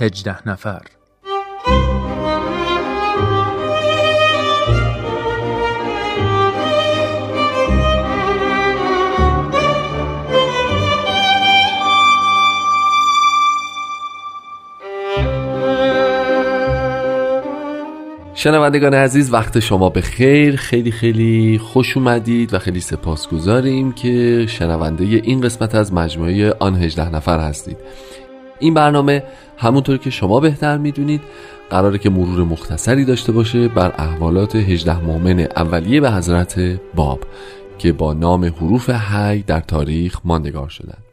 هجده نفر. شنوندگان عزیز وقت شما به خیر. خیلی خیلی خوش اومدید و خیلی سپاسگزاریم که شنونده این قسمت از مجموعه آن 18 نفر هستید. این برنامه همونطور که شما بهتر می‌دونید قراره که مرور مختصری داشته باشه بر احوالات 18 مؤمن اولیه به حضرت باب که با نام حروف حی در تاریخ ماندگار شدند.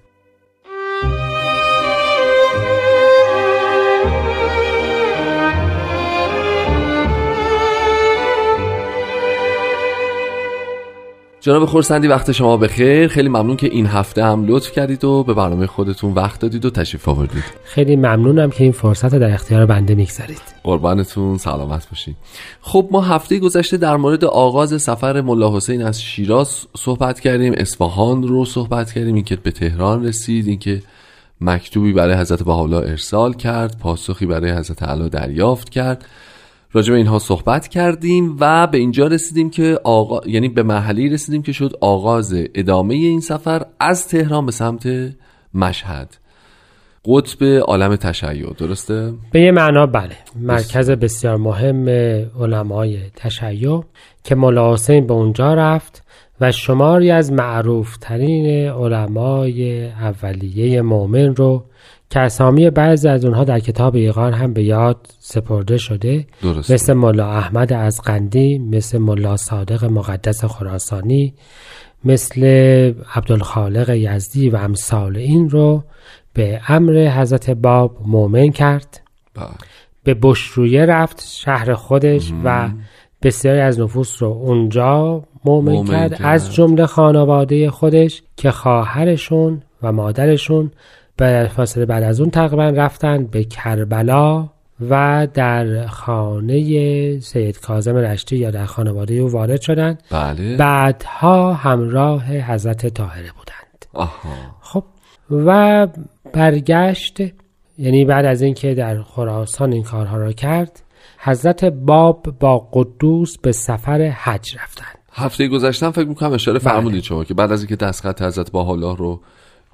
جناب خورسندی وقت شما بخیر. خیلی ممنون که این هفته هم لطف کردید و به برنامه خودتون وقت دادید و تشریف آوردید. خیلی ممنونم که این فرصت در اختیار بنده می‌گذارید. قربانتون سلامت باشید خب ما هفته گذشته در مورد آغاز سفر ملا حسین از شیراز صحبت کردیم اصفهان رو صحبت کردیم اینکه به تهران رسید اینکه مکتوبی برای حضرت بهاءالله ارسال کرد پاسخی برای حضرت علا دریافت کرد. راجع به اینها صحبت کردیم و به اینجا رسیدیم که آقا... یعنی به محلی رسیدیم که شد آغاز ادامه این سفر از تهران به سمت مشهد. قطب عالم تشیع درسته؟ به یه معنا بله. مرکز بسیار مهم علمای تشیع که مولا حسین به اونجا رفت و شماری از معروف ترین علمای اولیه مؤمن رو که اسامی بعضی از اونها در کتاب ایقان هم به یاد سپرده شده درسته. مثل ملا احمد از قندی مثل ملا صادق مقدس خراسانی مثل عبدالخالق یزدی و امثال این رو به امر حضرت باب مؤمن کرد بله. به بشرویه رفت شهر خودش و بسیاری از نفوس رو اونجا مؤمن, مؤمن کرد کرد. از جمله خانواده خودش که خواهرشون و مادرشون به فاصله بعد از اون تقریبا رفتن به کربلا و در خانه سید کاظم رشتی یا در خانواده او وارد شدند بله. بعدها همراه حضرت طاهره بودند. آها. خب. و برگشت یعنی بعد از اینکه در خراسان این کارها را کرد حضرت باب با قدوس به سفر حج رفتند. هفته گذشتم فکر می‌کنم اشاره فرمودید شما که بعد از اینکه دستخط حضرت بهاءالله رو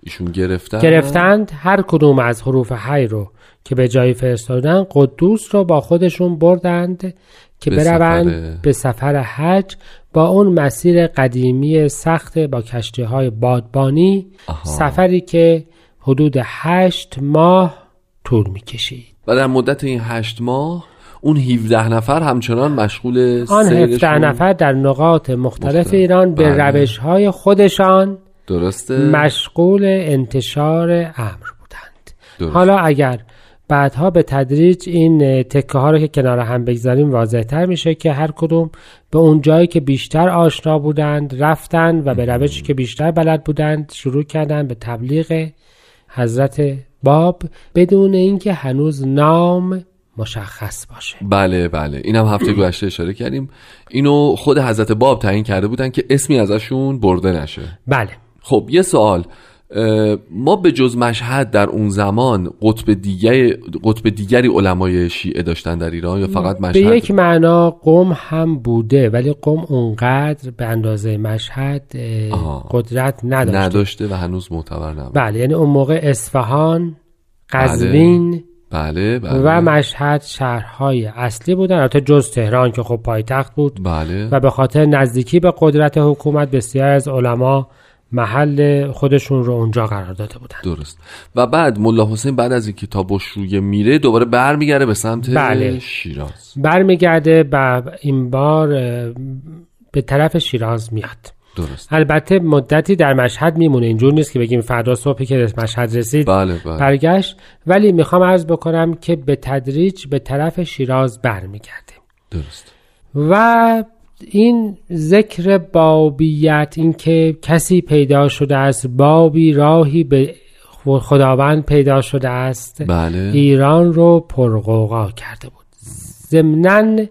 ایشون گرفتن گرفتند هر کدوم از حروف حی رو که به جایی فرستادن قدوس رو با خودشون بردند که به بروند سفر- به سفر حج با اون مسیر قدیمی سخت با کشتی های بادبانی آها. سفری که حدود هشت ماه طول می‌کشید و در مدت این هشت ماه اون 17 نفر همچنان مشغول آن سیرشون- 17 نفر در نقاط مختلف مختلف. ایران به بله. روش های خودشان درسته؟ مشغول انتشار امر بودند. درست. حالا اگر بعدها به تدریج این تکه ها رو که کنار هم بگذاریم واضح تر میشه که هر کدوم به اون جایی که بیشتر آشنا بودند رفتند و به روشی که بیشتر بلد بودند شروع کردند به تبلیغ حضرت باب بدون اینکه هنوز نام مشخص باشه. بله بله. این هم هفته گذشته اشاره کردیم. اینو خود حضرت باب تعیین کرده بودن که اسمی ازشون برده نشه. بله. خب یه سوال. ما به جز مشهد در اون زمان قطب دیگری قطب دیگری علمای شیعه داشتن در ایران یا فقط به مشهد؟ یک معنا قوم هم بوده ولی قوم اونقدر به اندازه مشهد. قدرت نداشته. نداشته و هنوز معتبر نبود بله یعنی اون موقع اصفهان قزوین بله بله. و مشهد شهرهای اصلی بودن. البته جز تهران که خب پایتخت بود. بله. و به خاطر نزدیکی به قدرت حکومت بسیار از علما محل خودشون رو اونجا قرار داده بودن. درست. و بعد ملا حسین بعد از اینکه تا بشرویه میره دوباره برمیگرده به سمت بله. شیراز. برمیگرده و این بار به طرف شیراز میاد. درست. البته مدتی در مشهد میمونه. اینجور نیست که بگیم فردا صبحی که مشهد رسید بله بله. برگشت. ولی می‌خوام عرض بکنم که به تدریج به طرف شیراز برمیگرده درست. و این ذکر بابیت اینکه کسی پیدا شده است بابی راهی به خداوند پیدا شده است بله. ایران رو پرغوغا کرده بود. ضمناً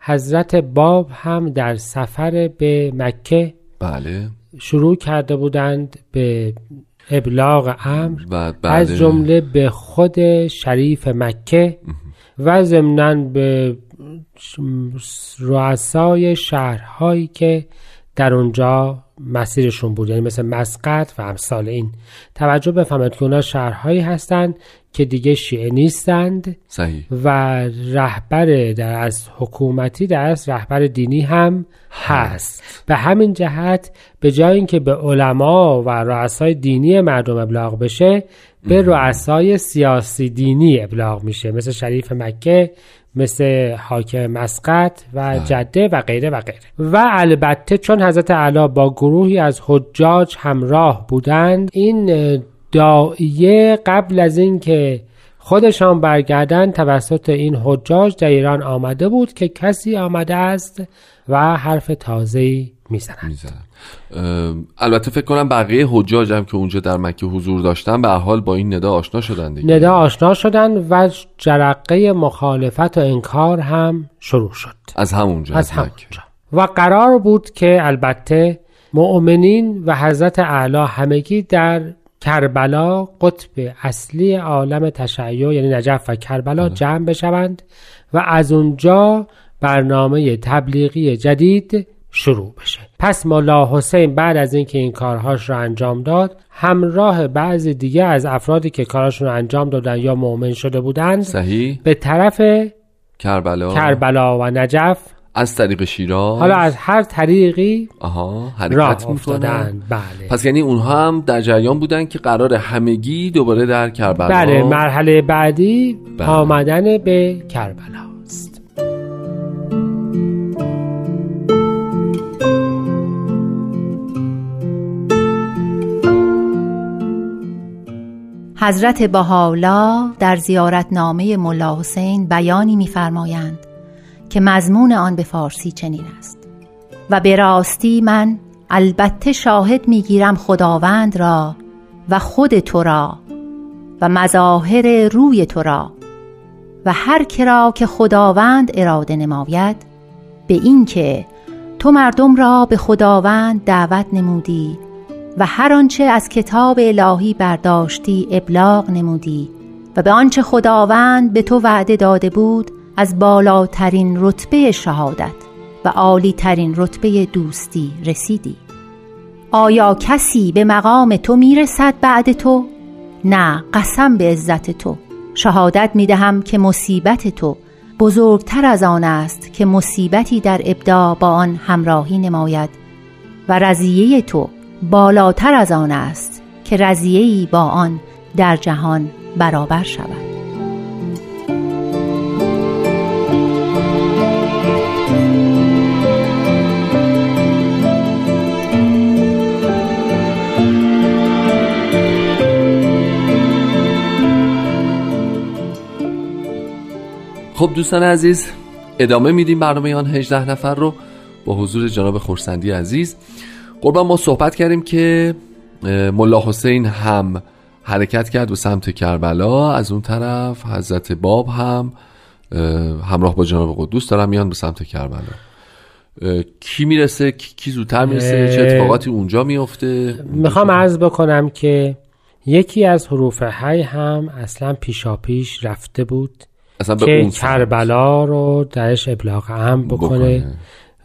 حضرت باب هم در سفر به مکه بله. شروع کرده بودند به ابلاغ امر بعد از جمله به خود شریف مکه و ضمنا به رؤسای شهرهایی که در اونجا مسیرشون بود یعنی مثل مسقط و امثال این. توجه بفهمد که اونا شهرهایی هستند که دیگه شیعه نیستند صحیح. و رهبر در از حکومتی در از رهبر دینی هم هست. به همین جهت به جای اینکه به علما و رؤسای دینی مردم ابلاغ بشه به رؤسای سیاسی دینی ابلاغ میشه. مثل شریف مکه مثل حاکم مسقط و جده و غیره و غیره. و البته چون حضرت علا با گروهی از حجاج همراه بودند این دایه قبل از اینکه خودشان برگردن توسط این حجاج در ایران آمده بود که کسی آمده است و حرف تازه می‌زنند می‌زنن البته فکر کنم بقیه حجاج هم که اونجا در مکه حضور داشتن به حال با این ندا آشنا شدن دیگه. ندا آشنا شدن و جرقه مخالفت و انکار هم شروع شد. از همونجا از مکه. همونجا. و قرار بود که البته مؤمنین و حضرت اعلی همگی در کربلا قطب اصلی عالم تشیع یعنی نجف و کربلا جمع بشوند و از اونجا برنامه تبلیغی جدید شروع بشه. پس ملا حسین بعد از اینکه این کارهاش رو انجام داد همراه بعضی دیگه از افرادی که کاراشون رو انجام دادن یا مؤمن شده بودند صحیح. به طرف کربلا. کربلا و نجف از طریق شیراز. حالا از هر طریقی آها حرکت می‌کنن. افتادن. بله. پس یعنی اونها هم در جریان بودن که قرار همگی دوباره در کربلا بله مرحله بعدی بله. آمدن به کربلا است. حضرت بهاولا در زیارتنامه ملا حسین بیانی می‌فرمایند که مضمون آن به فارسی چنین است. و به راستی من البته شاهد می‌گیرم خداوند را و خود تو را و مظاهر روی تو را و هر کرا که خداوند اراده نماید به این که تو مردم را به خداوند دعوت نمودی و هر آنچه از کتاب الهی برداشتی ابلاغ نمودی و به آنچه خداوند به تو وعده داده بود از بالاترین رتبه شهادت و عالیترین رتبه دوستی رسیدی. آیا کسی به مقام تو می‌رسد بعد تو؟ نه قسم به عزت تو. شهادت می‌دهم که مصیبت تو بزرگتر از آن است که مصیبتی در ابدا با آن همراهی نماید و رضیه تو بالاتر از آن است که رضیه‌ای با آن در جهان برابر شود. خب دوستان عزیز ادامه میدیم برنامه آن 18 نفر رو با حضور جناب خورسندی عزیز. قربان ما صحبت کردیم که ملا حسین هم حرکت کرد به سمت کربلا از اون طرف حضرت باب هم اه، همراه با جناب قدوس دارن میان به سمت کربلا. کی می‌رسه؟ کی زودتر می‌رسه؟ چه اتفاقاتی اونجا میفته؟ می‌خوام عرض بکنم که یکی از حروف حی هم اصلا پیشاپیش رفته بود. اصلا به که اون کربلا رو درش ابلاغ هم بکنه, بکنه.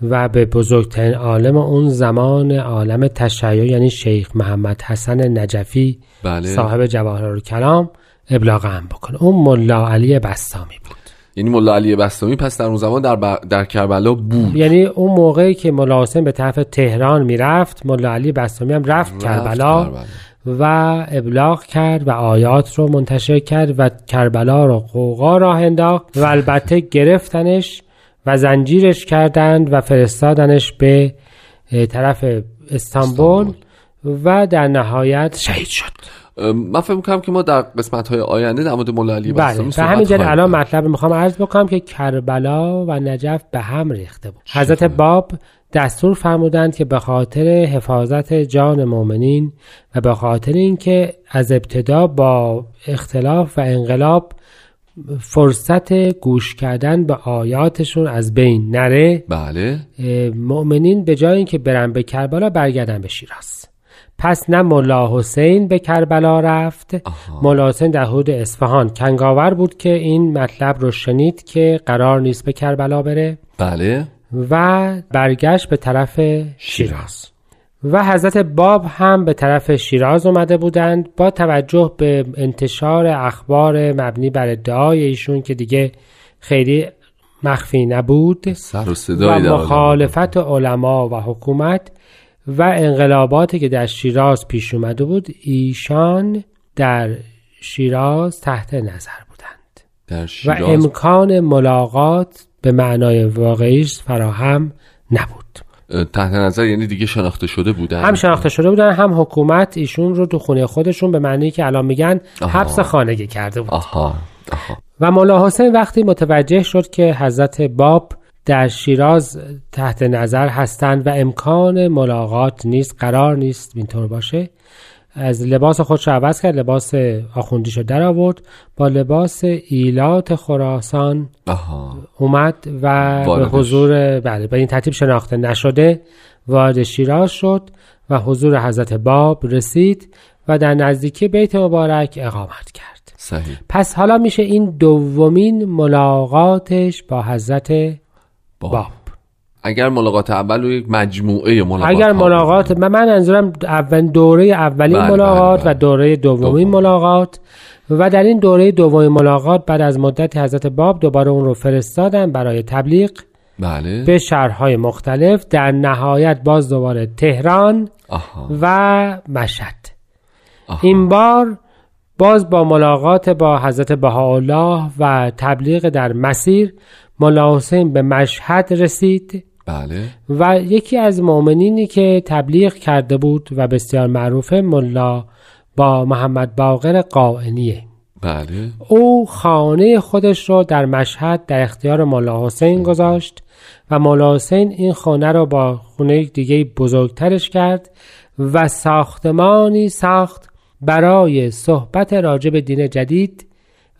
و به بزرگترین عالم اون زمان عالم تشیع یعنی شیخ محمد حسن نجفی بله. صاحب جواهر کلام ابلاغ هم بکنه. اون ملا علی بستامی بود. یعنی ملا علی بستامی پس در اون زمان در, ب- در کربلا بود. یعنی اون موقعی که ملا حسین به طرف تهران می‌رفت ملا علی بستامی هم رفت کربلا. و ابلاغ کرد و آیات رو منتشر کرد و کربلا رو قوقا راه انداخت و البته گرفتنش و زنجیرش کردند و فرستادنش به طرف استانبول. و در نهایت شهید شد. من فکر می‌کنم که ما در قسمت های آینده در مورد مولا علی بله و همینجا الان. مطلب می‌خوام عرض بکنم که کربلا و نجف به هم ریخته بود. حضرت باب دستور فرمودند که به خاطر حفاظت جان مؤمنین و به خاطر اینکه از ابتدا با اختلاف و انقلاب فرصت گوش کردن به آیاتشون از بین نره بله. مؤمنین به جای اینکه برن به کربلا برگردن به شیراز. پس نه ملا حسین به کربلا رفت. ملا حسین در حدود اصفهان. کنگاور بود که این مطلب رو شنید که قرار نیست به کربلا بره. بله. و برگشت به طرف شیراز. و حضرت باب هم به طرف شیراز اومده بودند با توجه به انتشار اخبار مبنی بر ادعای ایشون که دیگه خیلی مخفی نبود سر و و. مخالفت علما و حکومت و انقلاباتی که در شیراز پیش اومده بود ایشان در شیراز تحت نظر بودند. در و شیراز؟ امکان ملاقات به معنای واقعیش فراهم نبود. تحت نظر یعنی دیگه شناخته شده بودن؟ هم شناخته شده بودن هم حکومت ایشون رو تو خونه خودشون به معنی که الان میگن آها. حبس خانگی کرده بود. آها آها. و مولا حسین وقتی متوجه شد که حضرت باب در شیراز تحت نظر هستند و امکان ملاقات نیست قرار نیست اینطور باشه. از لباس خودش عوض کرد لباس آخوندیشو در آورد. با لباس ایلات خراسان آها. اومد و به. حضور بله به این ترتیب شناخته نشده وارد شیراز شد و حضور حضرت باب رسید و در نزدیکی بیت مبارک اقامت کرد. صحیح. پس حالا میشه این دومین ملاقاتش با حضرت باب. اگر ملاقات اول و یک مجموعه ملاقات اگر ملاقات من, من منظورم اول دوره اولین بله، ملاقات بله، و دوره دومین دوم. ملاقات. و در این دوره دومین ملاقات بعد از مدت حضرت باب دوباره اون رو فرستادن برای تبلیغ بله. به شهرهای مختلف. در نهایت باز دوباره تهران آها. و مشهد. آها. این بار باز با ملاقات با حضرت بهاءالله و تبلیغ در مسیر ملا حسین به مشهد رسید بله. و یکی از مؤمنینی که تبلیغ کرده بود و بسیار معروفه ملا با محمد باقر قائنیه بله. او خانه خودش رو در مشهد در اختیار مولا حسین گذاشت و مولا حسین این خانه رو با خونه دیگه بزرگترش کرد و ساختمانی ساخت برای صحبت راجع به دین جدید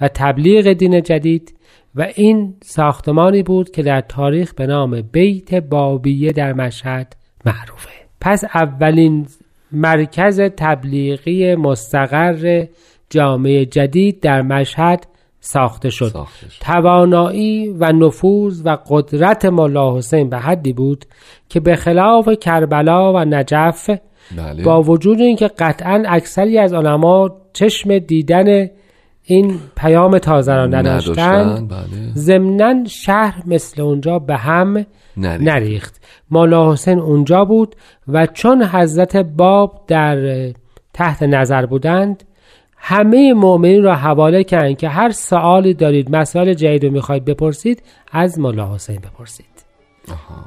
و تبلیغ دین جدید و این ساختمانی بود که در تاریخ به نام بیت بابیه در مشهد معروفه. پس اولین مرکز تبلیغی مستقر جامعه جدید در مشهد ساخته شد. ساخته شد. توانایی و نفوذ و قدرت ملا حسین به حدی بود که به خلاف کربلا و نجف بله. با وجود اینکه قطعا اکثری از علما چشم دیدن این پیام تازه را نداشتند. نداشتن بله. ضمنا شهر مثل اونجا به هم نریخت. نریخت. مولا حسین اونجا بود و چون حضرت باب در تحت نظر بودند همه مؤمنین را حواله کردند که هر سوالی دارید مسائل جدید رو می‌خواید بپرسید از مولا حسین بپرسید.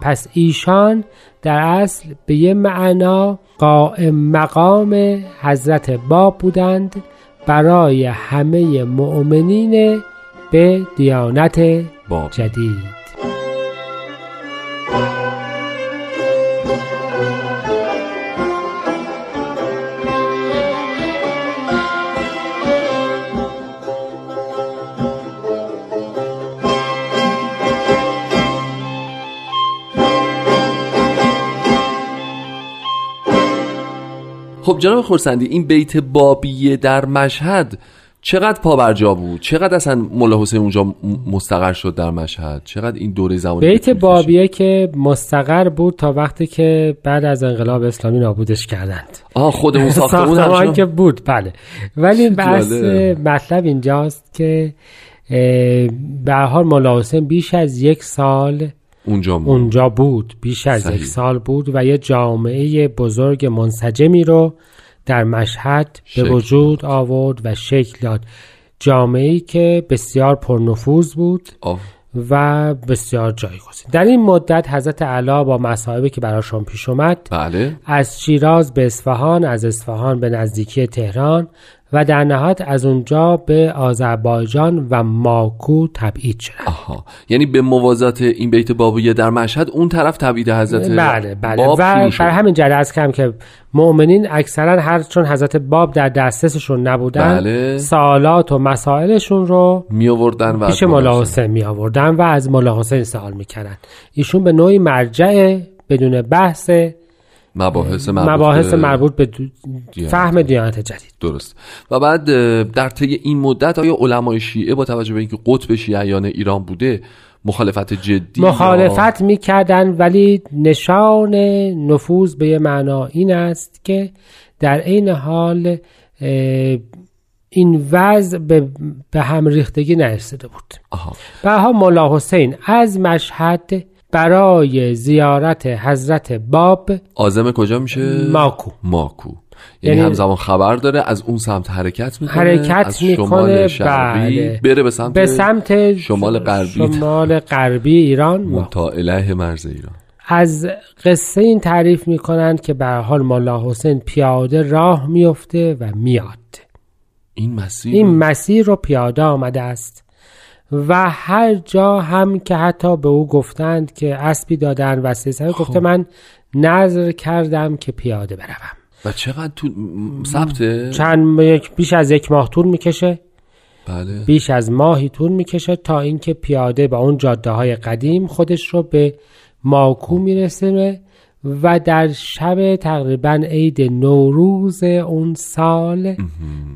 پس ایشان در اصل به یه معنا قائم مقام حضرت باب بودند. برای همه مؤمنین به دیانت جدید. خب جناب خورسندی این بیت بابیه در مشهد چقدر پابرجا بود چقدر اصلا ملا حسین اونجا مستقر شد در مشهد چقدر این دوره زمانی بیت؟ بابیه که مستقر بود تا وقتی که بعد از انقلاب اسلامی نابودش کردند آه خودمون ساختمون ساختمان همچنان؟ که بود بله ولی بحث. مطلب اینجاست که به هر حال مولا حسین بیش از یک سال اونجا موند. اونجا بود بیش از صحیح. یک سال بود و یه جامعه بزرگ منسجمی رو در مشهد به وجود آورد و شکل داد جامعه که بسیار پرنفوذ بود آه. و بسیار جایگزین در این مدت حضرت علا با مصائبی که براشون پیش اومد بله از شیراز به اصفهان از اصفهان به نزدیکی تهران و در نهایت از اونجا به آذربایجان و ماکو تبعید شدند آها. یعنی به موازات این بیت بابیه در مشهد اون طرف تبعید حضرت بله بله. باب و شد. بر همین جهت از کم که مؤمنین اکثرا هر چون حضرت باب در دسترسشون نبودن بله. سوالات و مسائلشون رو می آوردن و پیش از مولا حسین می آوردن و از مولا حسین سوال می‌کردن. ایشون به نوعی مرجع بدون بحث مباحث مربوط, مباحث به- مربوط به دو- دیانت. فهم دیانت جدید درست و بعد در طی این مدت آیا علمای شیعه با توجه به اینکه قطب شیعیان ایران بوده مخالفت جدی یا- مخالفت می‌کردن ولی نشان نفوذ به یه معنا این است که در عین حال این وضع به, به هم ریختگی نرسیده بود. بها ملا حسین از مشهد برای زیارت حضرت باب آزم کجا میشه؟ ماکو. ماکو. یعنی, یعنی- همزمان خبر داره از اون سمت حرکت می‌کنه حرکت از می‌کنه، شمال شرقی بله. بره به سمت به سمت شمال غربی. شمال غربی ایران. ماکو. تا اله مرز ایران. از قصه این تعریف می کنند که به حال ملا حسین پیاده راه میفته و میاد. این مسیر این مسیر رو پیاده آمده است. و هر جا هم که حتی به او گفتند که اسبی دادن و سه گفته من نظر کردم که پیاده بروم. و چقدر تو ثبته؟ چند یک بیش از یک ماه طول می‌کشه. بله. بیش از ماهی طول می‌کشه تا اینکه پیاده با اون جاده های قدیم خودش رو به ماکو میرسونه و در شب تقریبا عید نوروز اون سال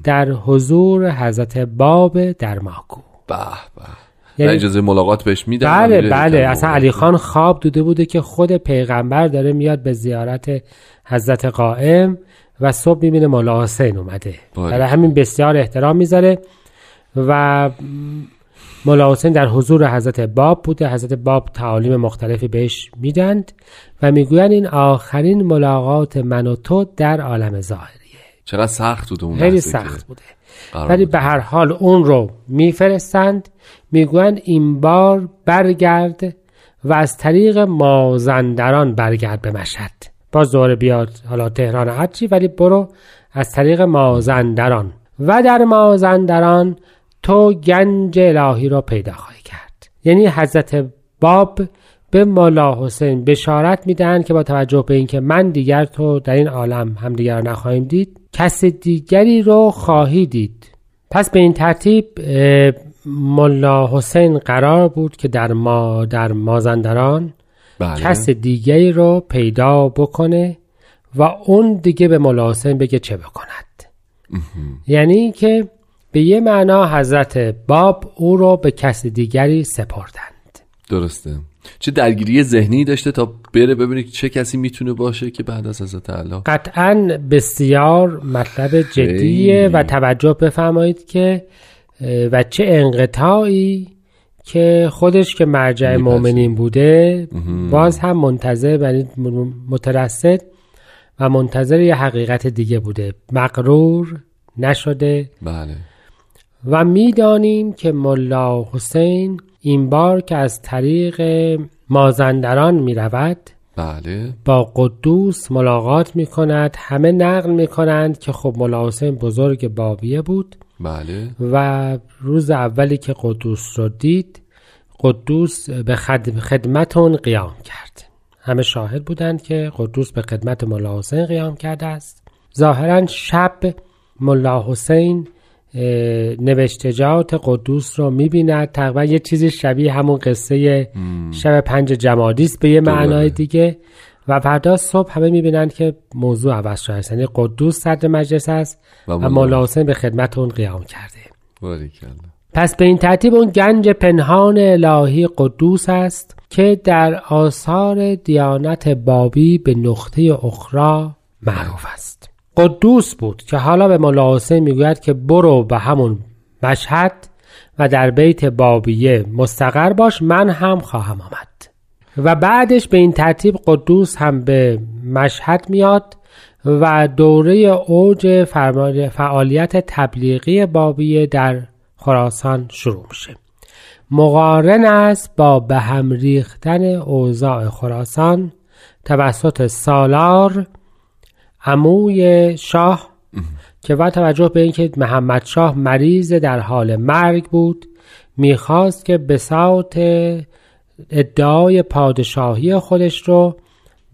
در حضور حضرت باب در ماکو. به به. یعنی- اجازه ملاقات بهش میدن بله بله. اصلا. علی خان خواب دیده بوده که خود پیغمبر داره میاد به زیارت حضرت قائم و صبح می‌بینه مولا حسین اومده. برای همین بسیار احترام می‌ذاره و مولا حسین در حضور حضرت باب بوده. حضرت باب تعالیم مختلفی بهش میدند و می‌گویند این آخرین ملاقات من و تو در عالم ظاهریه چقدر سخت بود اون خیلی سخت بوده. ولی. به هر حال اون رو میفرستند می‌گویند این بار برگرد و از طریق مازندران برگرد به مشهد. باز دوباره بیاد حالا تهران هرچی ولی برو از طریق مازندران. و در مازندران تو گنج الهی را پیدا خواهی کرد. یعنی حضرت باب به مولا حسین بشارت میدن که با توجه به اینکه من دیگر تو در این عالم هم دیگر را نخواهیم دید کس دیگری رو خواهی دید. پس به این ترتیب ملا حسین قرار بود که در ما در مازندران بله. کس دیگری رو پیدا بکنه و اون دیگه به مولا حسین بگه چه بکند. یعنی که به یه معنا حضرت باب او رو به کس دیگری سپردند درسته. چه درگیری ذهنی داشته تا بره ببینه که چه کسی می‌تونه باشه که بعد از حضرت الله. قطعا بسیار مطلب جدیه. و توجه بفرمایید که و چه انقطاعی که خودش که مرجع. مؤمنین بوده باز هم منتظر یعنی م- مترصد و منتظر یه حقیقت دیگه بوده. مقرور نشده. بله. و می‌دانیم که ملا حسین این بار که از طریق مازندران می رود بله. با قدوس ملاقات می کند همه نقل می کنند که خب ملا حسین بزرگ بابیه بود. بله. و روز اولی که قدوس رو دید قدوس به خد- خدمت اون قیام کرد. همه شاهد بودند که قدوس به خدمت ملا حسین قیام کرده است. ظاهرا شب ملا حسین نوشتجات قدوس رو می‌بیند. تقریبا یه چیزی شبیه همون قصه شب پنج جمادی است به یه معنای دیگه. و فردا صبح همه می‌بینند که موضوع عوض شده است. یعنی قدوس صدر مجلس است و و مولا مولا حسین به خدمت اون قیام کرده. باریکلا. پس به این ترتیب اون گنج پنهان الهی قدوس است که در آثار دیانت بابی به نقطه اخرى معروف است. قدوس بود که حالا به مولا حسین می‌گوید که برو به همون مشهد و در بیت بابیه مستقر باش من هم خواهم آمد. و بعدش به این ترتیب قدوس هم به مشهد میاد و دوره اوج فعالیت تبلیغی بابیه در خراسان شروع میشه. مقارن است با به هم ریختن اوضاع خراسان توسط سالار عموی شاه که با توجه به اینکه محمد شاه مریض در حال مرگ بود می‌خواست که بساط ادعای پادشاهی خودش رو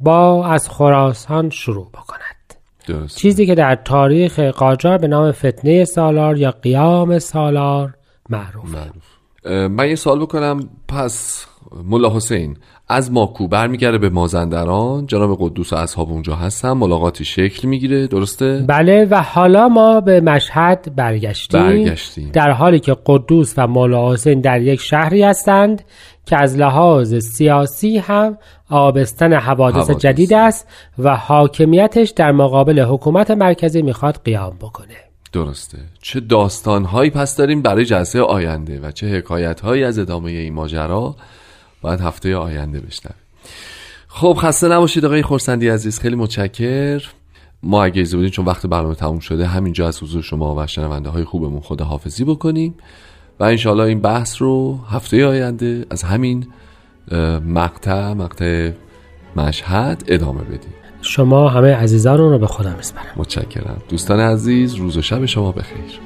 با از خراسان شروع بکند. درست چیزی که در تاریخ قاجار به نام فتنه سالار یا قیام سالار معروف. معروف. من یه سوال بکنم. پس ملا حسین از ماکو برمیگرده به مازندران. جناب قدوس و اصحاب اونجا هستن. ملاقاتی شکل می‌گیره. درسته؟ بله و حالا ما به مشهد برگشتیم, برگشتیم. در حالی که قدوس و مولا حسین در یک شهری هستند که از لحاظ سیاسی هم آبستن حوادث, حوادث. جدید است و حاکمیتش در مقابل حکومت مرکزی می‌خواد قیام بکنه. درسته. چه داستانهایی پس داریم برای جلسه آینده و چه حکایتهایی از ادامه این ماجرا باید هفته آینده بشنویم. خب خسته نباشید آقای خورسندی عزیز. خیلی متشکر. ما اگه ایزه بودیم چون وقت برنامه تموم شده همینجا از حضور شما و شنونده های خوبمون خدا حافظی بکنیم و انشاءالله این بحث رو هفته آینده از همین مقطع مقطع مشهد ادامه بدیم. شما همه عزیزان رو به خدا میسپارم. متشکرم. دوستان عزیز روز و شب شما بخیر.